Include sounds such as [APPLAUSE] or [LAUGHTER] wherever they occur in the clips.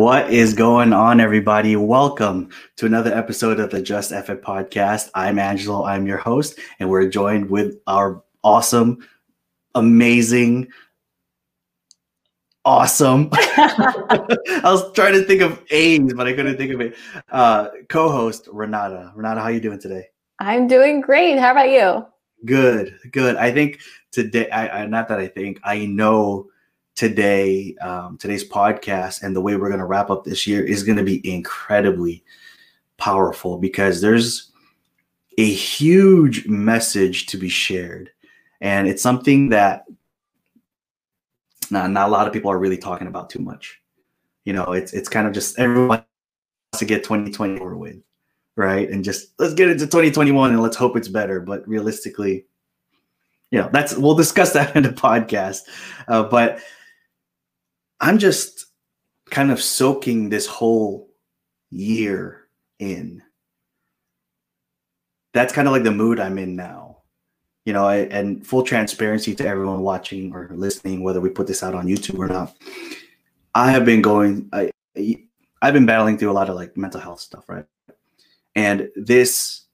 What is going on, everybody? Welcome to another episode of the Just F It podcast. I'm Angelo, I'm your host, and we're joined with our awesome, amazing, awesome. [LAUGHS] I was trying to think of A's, but I couldn't think of it. Uh, co-host Renata. Renata, how are you doing today? I'm doing great. How about you? Good, good. I think today, I, I not that I think I know today, um, today's podcast and the way we're going to wrap up this year is going to be incredibly powerful because there's a huge message to be shared. And it's something that not, not a lot of people are really talking about too much. You know, it's it's kind of just everyone wants to get 2020 over with, right? And just let's get into 2021 and let's hope it's better. But realistically, you know, that's we'll discuss that [LAUGHS] in the podcast. Uh, but I'm just kind of soaking this whole year in. That's kind of like the mood I'm in now. You know, I, and full transparency to everyone watching or listening, whether we put this out on YouTube or not. I have been going, I, I've been battling through a lot of like mental health stuff, right? And this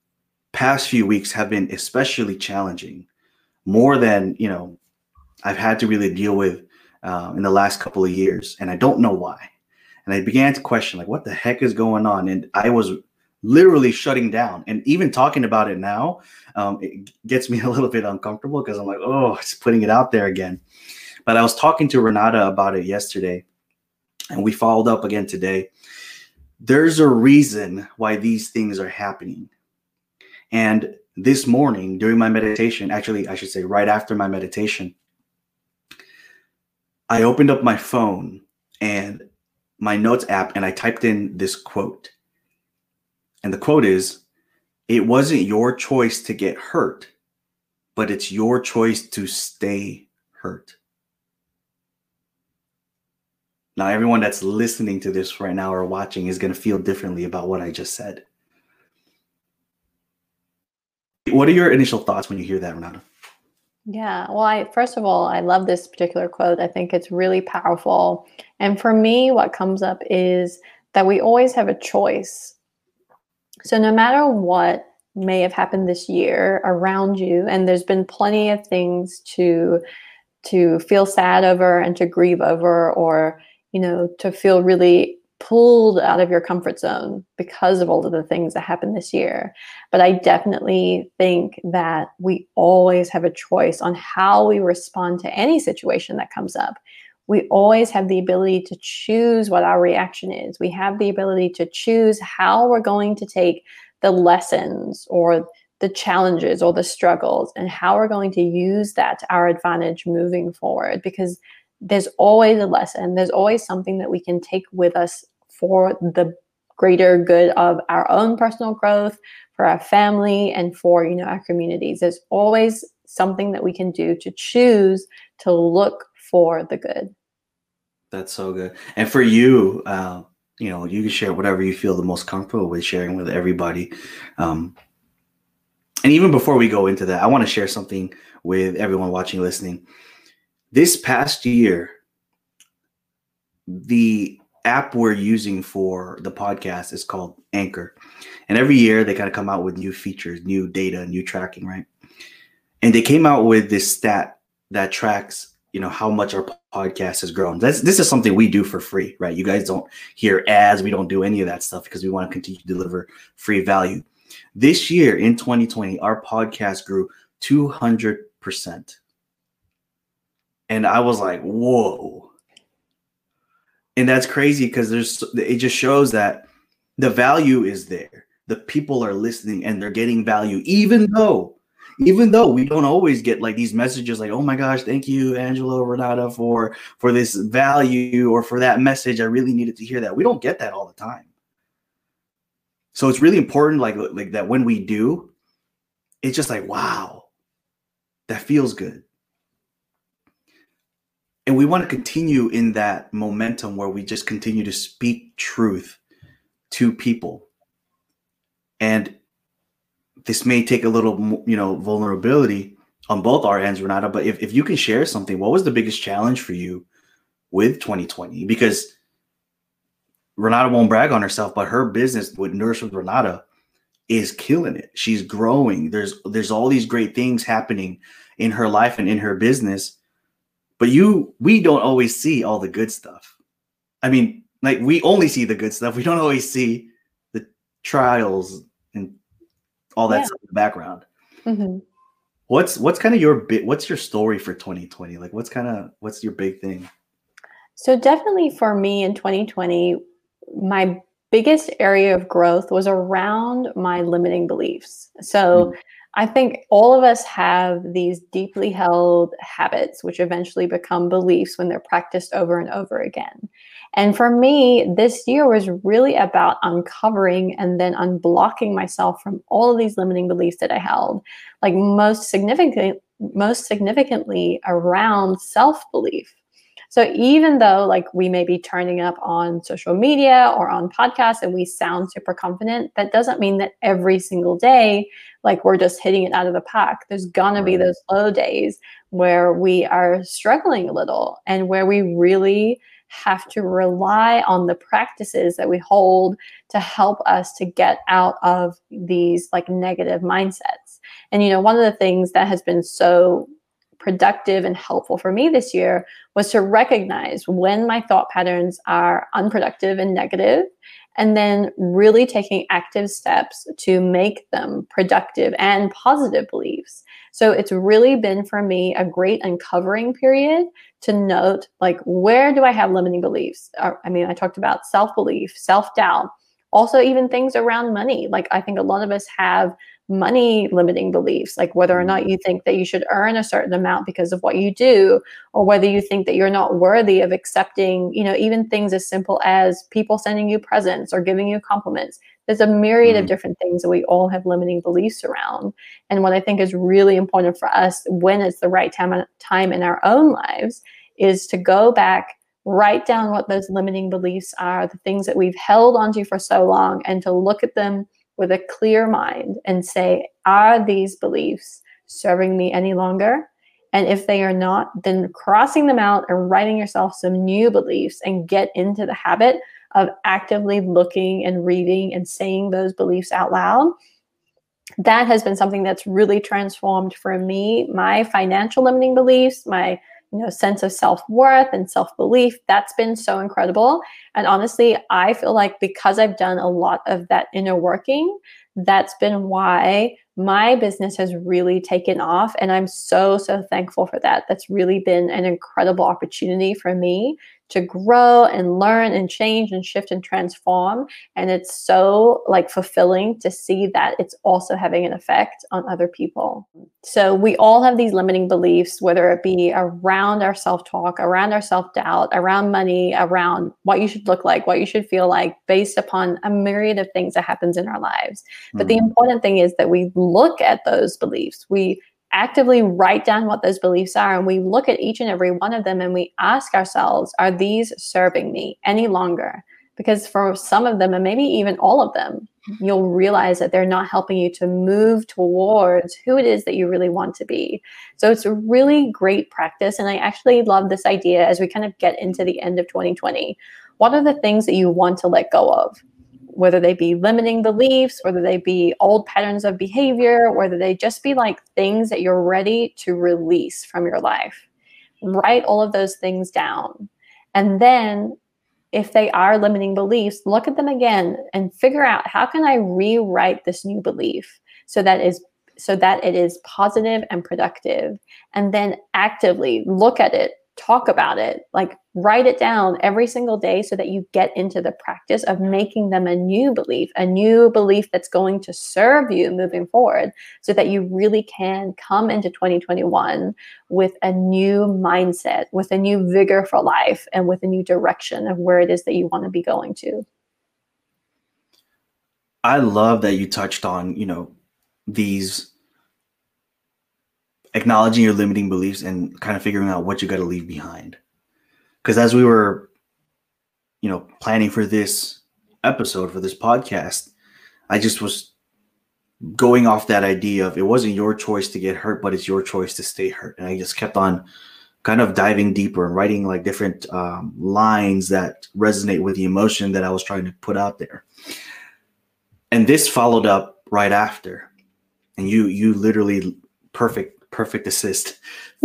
past few weeks have been especially challenging, more than, you know, I've had to really deal with uh, in the last couple of years, and I don't know why. And I began to question, like, what the heck is going on? And I was literally shutting down. And even talking about it now, um, it gets me [LAUGHS] a little bit uncomfortable because I'm like, oh, it's putting it out there again. But I was talking to Renata about it yesterday, and we followed up again today. There's a reason why these things are happening. And this morning during my meditation, actually, I should say right after my meditation, I opened up my phone and my notes app and I typed in this quote. And the quote is It wasn't your choice to get hurt, but it's your choice to stay hurt. Now, everyone that's listening to this right now or watching is going to feel differently about what I just said. What are your initial thoughts when you hear that, Renata? Yeah, well, I first of all, I love this particular quote. I think it's really powerful. And for me, what comes up is that we always have a choice. So no matter what may have happened this year around you, and there's been plenty of things to to feel sad over and to grieve over, or you know, to feel really pulled out of your comfort zone because of all of the things that happened this year. But I definitely think that we always have a choice on how we respond to any situation that comes up. We always have the ability to choose what our reaction is. We have the ability to choose how we're going to take the lessons or the challenges or the struggles and how we're going to use that to our advantage moving forward because there's always a lesson. There's always something that we can take with us for the greater good of our own personal growth, for our family, and for you know our communities. There's always something that we can do to choose to look for the good. That's so good. And for you, uh, you know, you can share whatever you feel the most comfortable with sharing with everybody. Um, and even before we go into that, I want to share something with everyone watching, listening this past year, the app we're using for the podcast is called Anchor. And every year they kind of come out with new features, new data, new tracking, right? And they came out with this stat that tracks, you know, how much our podcast has grown. That's this is something we do for free, right? You guys don't hear ads, we don't do any of that stuff because we want to continue to deliver free value. This year in 2020, our podcast grew 200%. And I was like, whoa. And that's crazy because there's it just shows that the value is there. The people are listening and they're getting value, even though even though we don't always get like these messages like oh my gosh thank you angelo renata for for this value or for that message i really needed to hear that we don't get that all the time so it's really important like like that when we do it's just like wow that feels good and we want to continue in that momentum where we just continue to speak truth to people and this may take a little you know vulnerability on both our ends renata but if, if you can share something what was the biggest challenge for you with 2020 because Renata won't brag on herself, but her business with Nurse with Renata is killing it. She's growing. There's there's all these great things happening in her life and in her business. But you we don't always see all the good stuff. I mean, like we only see the good stuff. We don't always see the trials and all that yeah. stuff in the background. Mm-hmm. What's what's kind of your bit? What's your story for 2020? Like, what's kind of what's your big thing? So definitely for me in 2020, my biggest area of growth was around my limiting beliefs. So. Mm-hmm. I think all of us have these deeply held habits, which eventually become beliefs when they're practiced over and over again. And for me, this year was really about uncovering and then unblocking myself from all of these limiting beliefs that I held. Like most significantly, most significantly around self-belief. So even though like we may be turning up on social media or on podcasts and we sound super confident, that doesn't mean that every single day like we're just hitting it out of the park. There's gonna be those low days where we are struggling a little and where we really have to rely on the practices that we hold to help us to get out of these like negative mindsets. And you know, one of the things that has been so productive and helpful for me this year was to recognize when my thought patterns are unproductive and negative and then really taking active steps to make them productive and positive beliefs. So it's really been for me a great uncovering period to note like where do I have limiting beliefs? Uh, I mean, I talked about self-belief, self-doubt, also even things around money. Like I think a lot of us have money limiting beliefs, like whether or not you think that you should earn a certain amount because of what you do, or whether you think that you're not worthy of accepting, you know, even things as simple as people sending you presents or giving you compliments. There's a myriad mm. of different things that we all have limiting beliefs around. And what I think is really important for us when it's the right time, time in our own lives is to go back, write down what those limiting beliefs are, the things that we've held onto for so long, and to look at them with a clear mind and say, are these beliefs serving me any longer? And if they are not, then crossing them out and writing yourself some new beliefs and get into the habit of actively looking and reading and saying those beliefs out loud. That has been something that's really transformed for me my financial limiting beliefs, my you know sense of self-worth and self-belief that's been so incredible. And honestly i feel like because i've done a lot of that inner working that's been why my business has really taken off. And i'm so so thankful for that. That's really been an incredible opportunity for me to grow and learn and change and shift and transform. And it's so like fulfilling to see that it's also having an effect on other people. So we all have these limiting beliefs, whether it be around our self talk, around our self doubt, around money, around what you should look like, what you should feel like, based upon a myriad of things that happens in our lives. Mm-hmm. But the mm-hmm. important thing is that we look at those beliefs. We actively write down what those beliefs are and we look at each and every one of them and we ask ourselves, are these serving me any longer? Because for some of them, and maybe even all of them, you'll realize that they're not helping you to move towards who it is that you really want to be. So it's a really great practice. And I actually love this idea as we kind of get into the end of 2020. What are the things that you want to let go of? Whether they be limiting beliefs, whether they be old patterns of behavior, whether they just be like things that you're ready to release from your life. Write all of those things down. And then if they are limiting beliefs, look at them again and figure out how can I rewrite this new belief so that is so that it is positive and productive and then actively look at it talk about it, like write it down every single day so that you get into the practice of making them a new belief, a new belief that's going to serve you moving forward so that you really can come into 2021 with a new mindset, with a new vigor for life, and with a new direction of where it is that you want to be going to. I love that you touched on, you know, these acknowledging your limiting beliefs and kind of figuring out what you got to leave behind. Because as we were, you know, planning for this episode, for this podcast, I just was going off that idea of it wasn't your choice to get hurt, but it's your choice to stay hurt. And I just kept on kind of diving deeper and writing like different um, lines that resonate with the emotion that I was trying to put out there. And this followed up right after. And you you literally perfect perfect assist.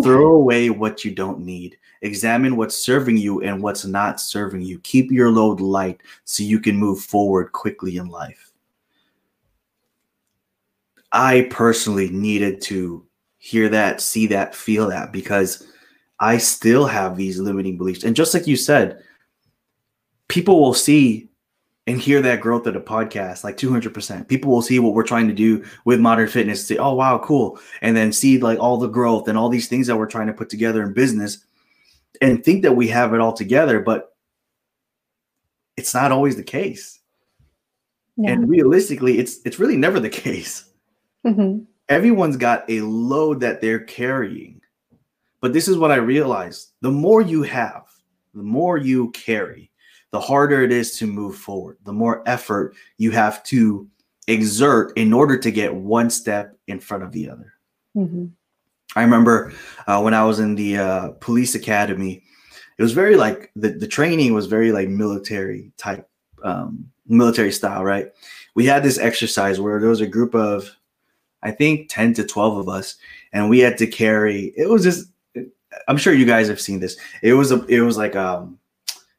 Throw away what you don't need. Examine what's serving you and what's not serving you. Keep your load light so you can move forward quickly in life. I personally needed to hear that, see that, feel that because I still have these limiting beliefs. And just like you said, people will see and hear that growth of the podcast like 200%. People will see what we're trying to do with modern fitness, say, oh, wow, cool. And then see like all the growth and all these things that we're trying to put together in business and think that we have it all together. But it's not always the case. Yeah. And realistically, it's it's really never the [LAUGHS] case. Mm-hmm. Everyone's got a load that they're carrying. But this is what I realized the more you have, the more you carry, the harder it is to move forward, the more effort you have to exert in order to get one step in front of the other. Mm-hmm. I remember uh, when I was in the uh, police academy, it was very like the, the training was very like military type, um, military style, right? We had this exercise where there was a group of, I think, 10 to 12 of us, and we had to carry, it was just, I'm sure you guys have seen this. It was a, it was like, um,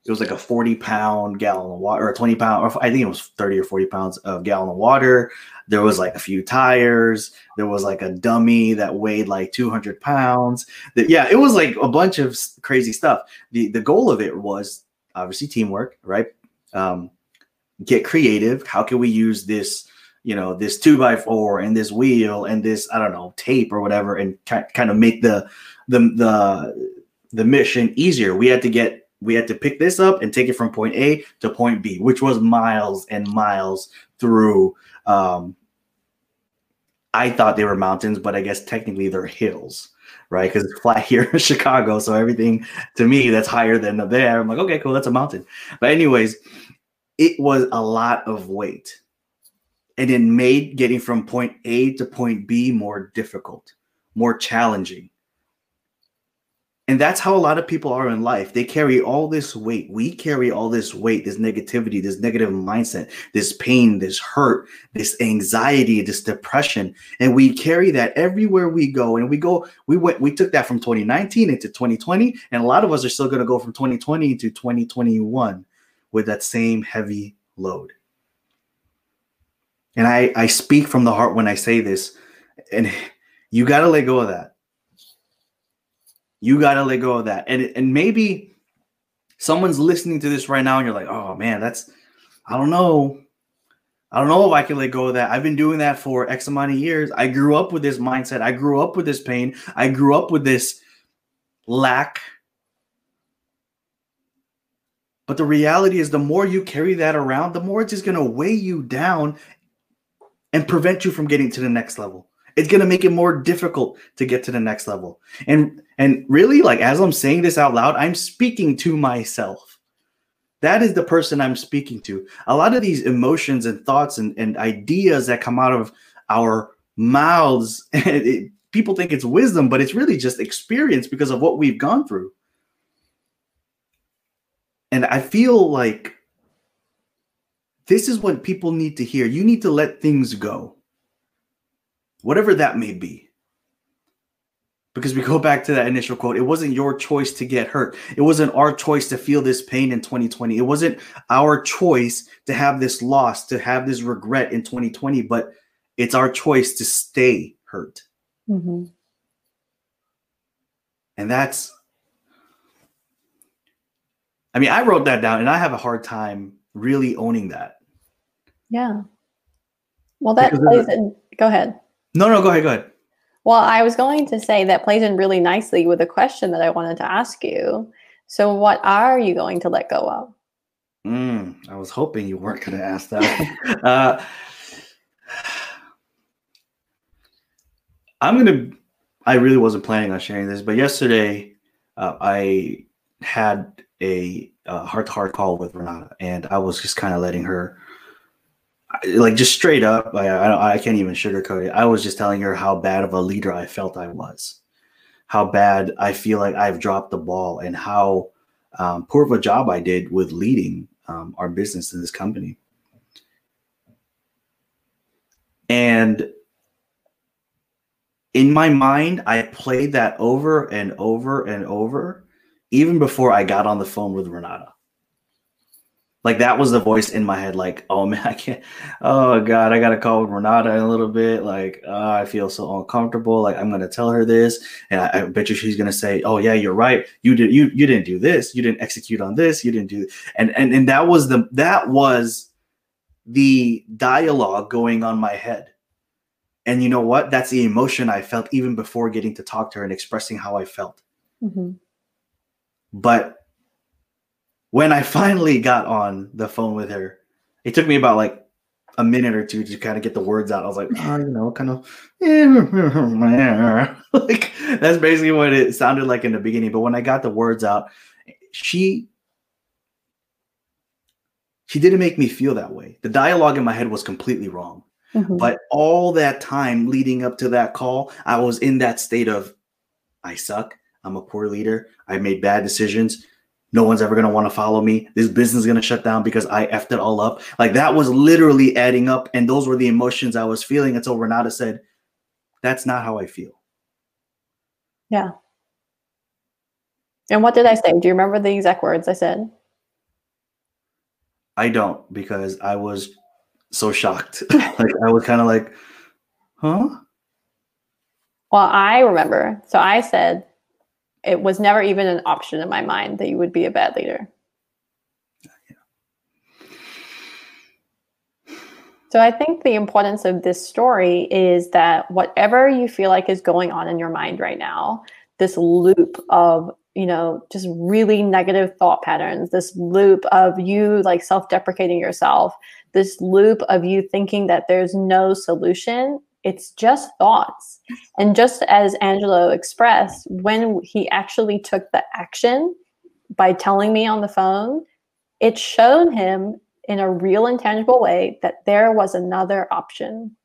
it was like a 40 pound gallon of water or a 20 pound or i think it was 30 or 40 pounds of gallon of water. There was like a few tires. There was like a dummy that weighed like 200 pounds. That yeah it was like a bunch of crazy stuff. The the goal of it was obviously teamwork right? Um, get creative. How can we use this you know this two by four and this wheel and this i don't know tape or whatever and kind of make the the the the mission easier? We had to get we had to pick this up and take it from point A to point B, which was miles and miles through. Um, I thought they were mountains, but I guess technically they're hills, right? Because it's flat [LAUGHS] here in Chicago, so everything to me that's higher than there. I'm like, okay, cool, that's a mountain. But anyways, it was a lot of weight, and it made getting from point A to point B more difficult, more challenging. And that's how a lot of people are in life. They carry all this weight. We carry all this weight, this negativity, this negative mindset, this pain, this hurt, this anxiety, this depression. And we carry that everywhere we go. And we go, we went, we took that from 2019 into 2020. And a lot of us are still going to go from 2020 to 2021 with that same heavy load. And I, I speak from the heart when I say this. And you got to let go of that you got to let go of that. And and maybe someone's listening to this right now and you're like, "Oh man, that's I don't know. I don't know if I can let go of that. I've been doing that for X amount of years. I grew up with this mindset. I grew up with this pain. I grew up with this lack. But the reality is, the more you carry that around, the more it's just going to weigh you down and prevent you from getting to the next level it's going to make it more difficult to get to the next level. And and really like as i'm saying this out loud i'm speaking to myself. That is the person i'm speaking to. A lot of these emotions and thoughts and, and ideas that come out of our mouths [LAUGHS] it, people think it's wisdom but it's really just experience because of what we've gone through. And i feel like this is what people need to hear. You need to let things go whatever that may be. Because we go back to that initial quote, it wasn't your choice to get hurt. It wasn't our choice to feel this pain in 2020. It wasn't our choice to have this loss, to have this regret in 2020, but it's our choice to stay hurt. Mm-hmm. And that's, I mean, I wrote that down and I have a hard time really owning that. Yeah. Well, that plays in, go ahead. No, no, go ahead, go ahead. Well, I was going to say that plays in really nicely with a question that I wanted to ask you. So, what are you going to let go of? Mm, I was hoping you weren't going to ask that. [LAUGHS] uh, I'm going to, I really wasn't planning on sharing this, but yesterday uh, I had a heart to heart call with Renata, and I was just kind of letting her like just straight up, I, I, I can't even sugarcoat it. I was just telling her how bad of a leader I felt I was, how bad I feel like I've dropped the ball and how um, poor of a job I did with leading um, our business in this company. And in my mind, I played that over and over and over, even before I got on the phone with Renata. Like that was the voice in my head, like, oh [LAUGHS] man, I can't. Oh god, I gotta call Renata in a little bit. Like, oh, I feel so uncomfortable. Like I'm gonna tell her this, and I, I, bet you she's gonna say, oh yeah, you're right. You did you you didn't do this. You didn't execute on this. You didn't do. And and and that was the that was the dialogue going on my head. And you know what? That's the emotion I felt even before getting to talk to her and expressing how I felt. Mm-hmm. But when I finally got on the phone with her, it took me about like a minute or two to kind of get the words out. I was like, oh, you know, kind of [LAUGHS] like that's basically what it sounded like in the beginning. But when I got the words out, she she didn't make me feel that way. The dialogue in my head was completely wrong. Mm-hmm. But all that time leading up to that call, I was in that state of I suck. I'm a poor leader. I made bad decisions no one's ever going to want to follow me. This business is going to shut down because I effed it all up. Like that was literally adding up. And those were the emotions I was feeling until Renata said, That's not how I feel. Yeah. And what did I say? Do you remember the exact words I said? I don't because I was so shocked. [LAUGHS] [LAUGHS] like I was kind of like, huh? Well, I remember. So I said, it was never even an option in my mind that you would be a bad leader. So I think the importance of this story is that whatever you feel like is going on in your mind right now, this loop of, you know, just really negative thought patterns, this loop of you like self-deprecating yourself, this loop of you thinking that there's no solution it's just thoughts. And just as Angelo expressed, when he actually took the action by telling me on the phone, it showed him in a real and tangible way that there was another option.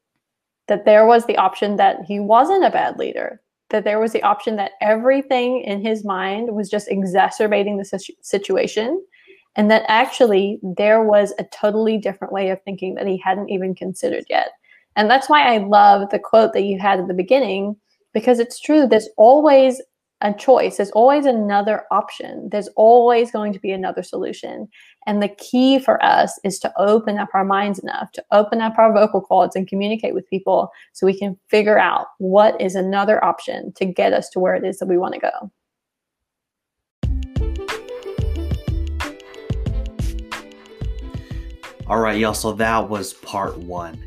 That there was the option that he wasn't a bad leader, that there was the option that everything in his mind was just exacerbating the situation, and that actually there was a totally different way of thinking that he hadn't even considered yet. And that's why I love the quote that you had at the beginning, because it's true. There's always a choice, there's always another option, there's always going to be another solution. And the key for us is to open up our minds enough, to open up our vocal cords and communicate with people so we can figure out what is another option to get us to where it is that we want to go. All right, y'all. So that was part one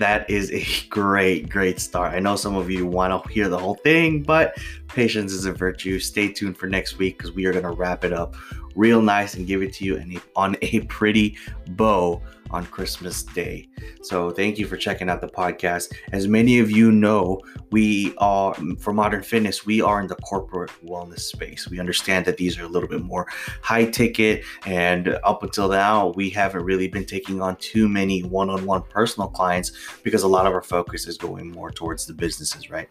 that is a great, great start. I know some of you want to hear the whole thing, but patience is a virtue. Stay tuned for next week because we are going to wrap it up real nice and give it to you on a pretty bow on Christmas Day. So thank you for checking out the podcast. As many of you know, we are for Modern Fitness, we are in the corporate wellness space. We understand that these are a little bit more high ticket and up until now, we haven't really been taking on too many one-on-one personal clients because a lot of our focus is going more towards the businesses, right?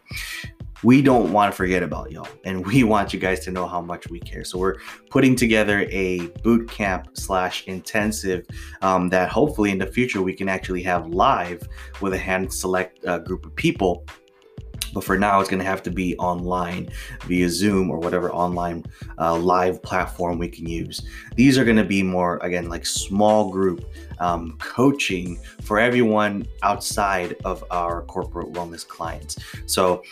We don't want to forget about y'all and we [LAUGHS] want you guys to know how much we care. So we're putting together a boot camp slash intensive um, that hopefully in the future we can actually have live with a hand select uh, group of people. But for now it's going to have to be online via zoom or whatever online uh, live platform we can use. These are going to be more again like small group um, coaching for everyone outside of our corporate wellness clients. So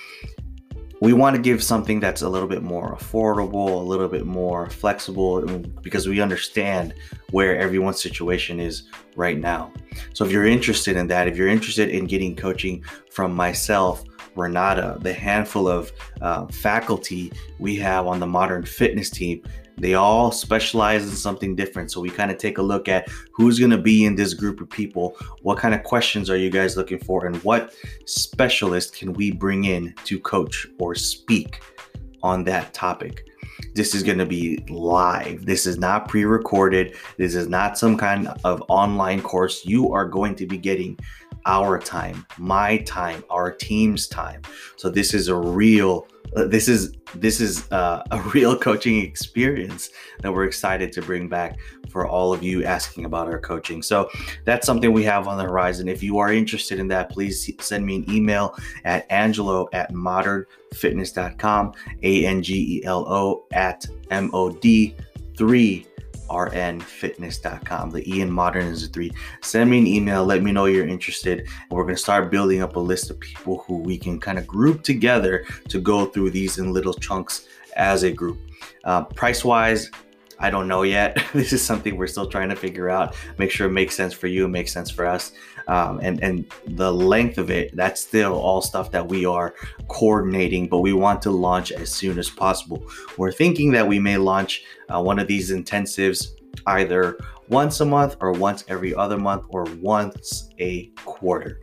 we want to give something that's a little bit more affordable, a little bit more flexible, because we understand where everyone's situation is right now. So, if you're interested in that, if you're interested in getting coaching from myself, Renata, the handful of uh, faculty we have on the modern fitness team, they all specialize in something different. So we kind of take a look at who's going to be in this group of people. What kind of questions are you guys looking for? And what specialist can we bring in to coach or speak on that topic? This is going to be live. This is not pre recorded. This is not some kind of online course. You are going to be getting our time, my time, our team's time. So this is a real uh, this is this is uh, [LAUGHS] a real coaching experience that we're excited to bring back for all of you asking about our coaching. So that's something we have on the horizon. If you are interested in that, please send me an email at angelo at modernfitness.com, A N G E L O at M O D 3 rnfitness.com. The E in modern is a three. Send me an email. Let me know you're interested. And we're going to start building up a list of people who we can kind of group together to go through these in little chunks as a group. Uh, price wise, I don't know yet. [LAUGHS] this is something we're still trying to figure out. Make sure it makes sense for you, makes sense for us. Um, and and the length of it, that's still all stuff that we are coordinating, but we want to launch as soon as possible. We're thinking that we may launch uh, one of these intensives either once a month or once every other month or once a quarter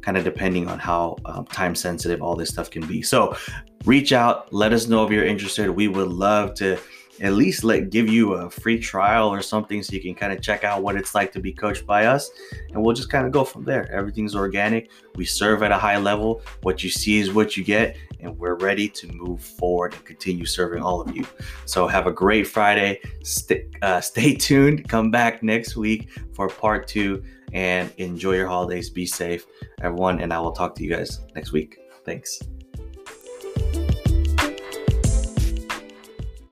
kind of depending on how um, time sensitive all this stuff can be so reach out let us know if you're interested we would love to at least let give you a free trial or something so you can kind of check out what it's like to be coached by us and we'll just kind of go from there. Everything's organic. We serve at a high level. What you see is what you get and we're ready to move forward and continue serving all of you. So have a great friday. Stay, uh, [LAUGHS] stay tuned. Come back next week for part two and enjoy your holidays. Be safe everyone and i will talk to you guys next week. Thanks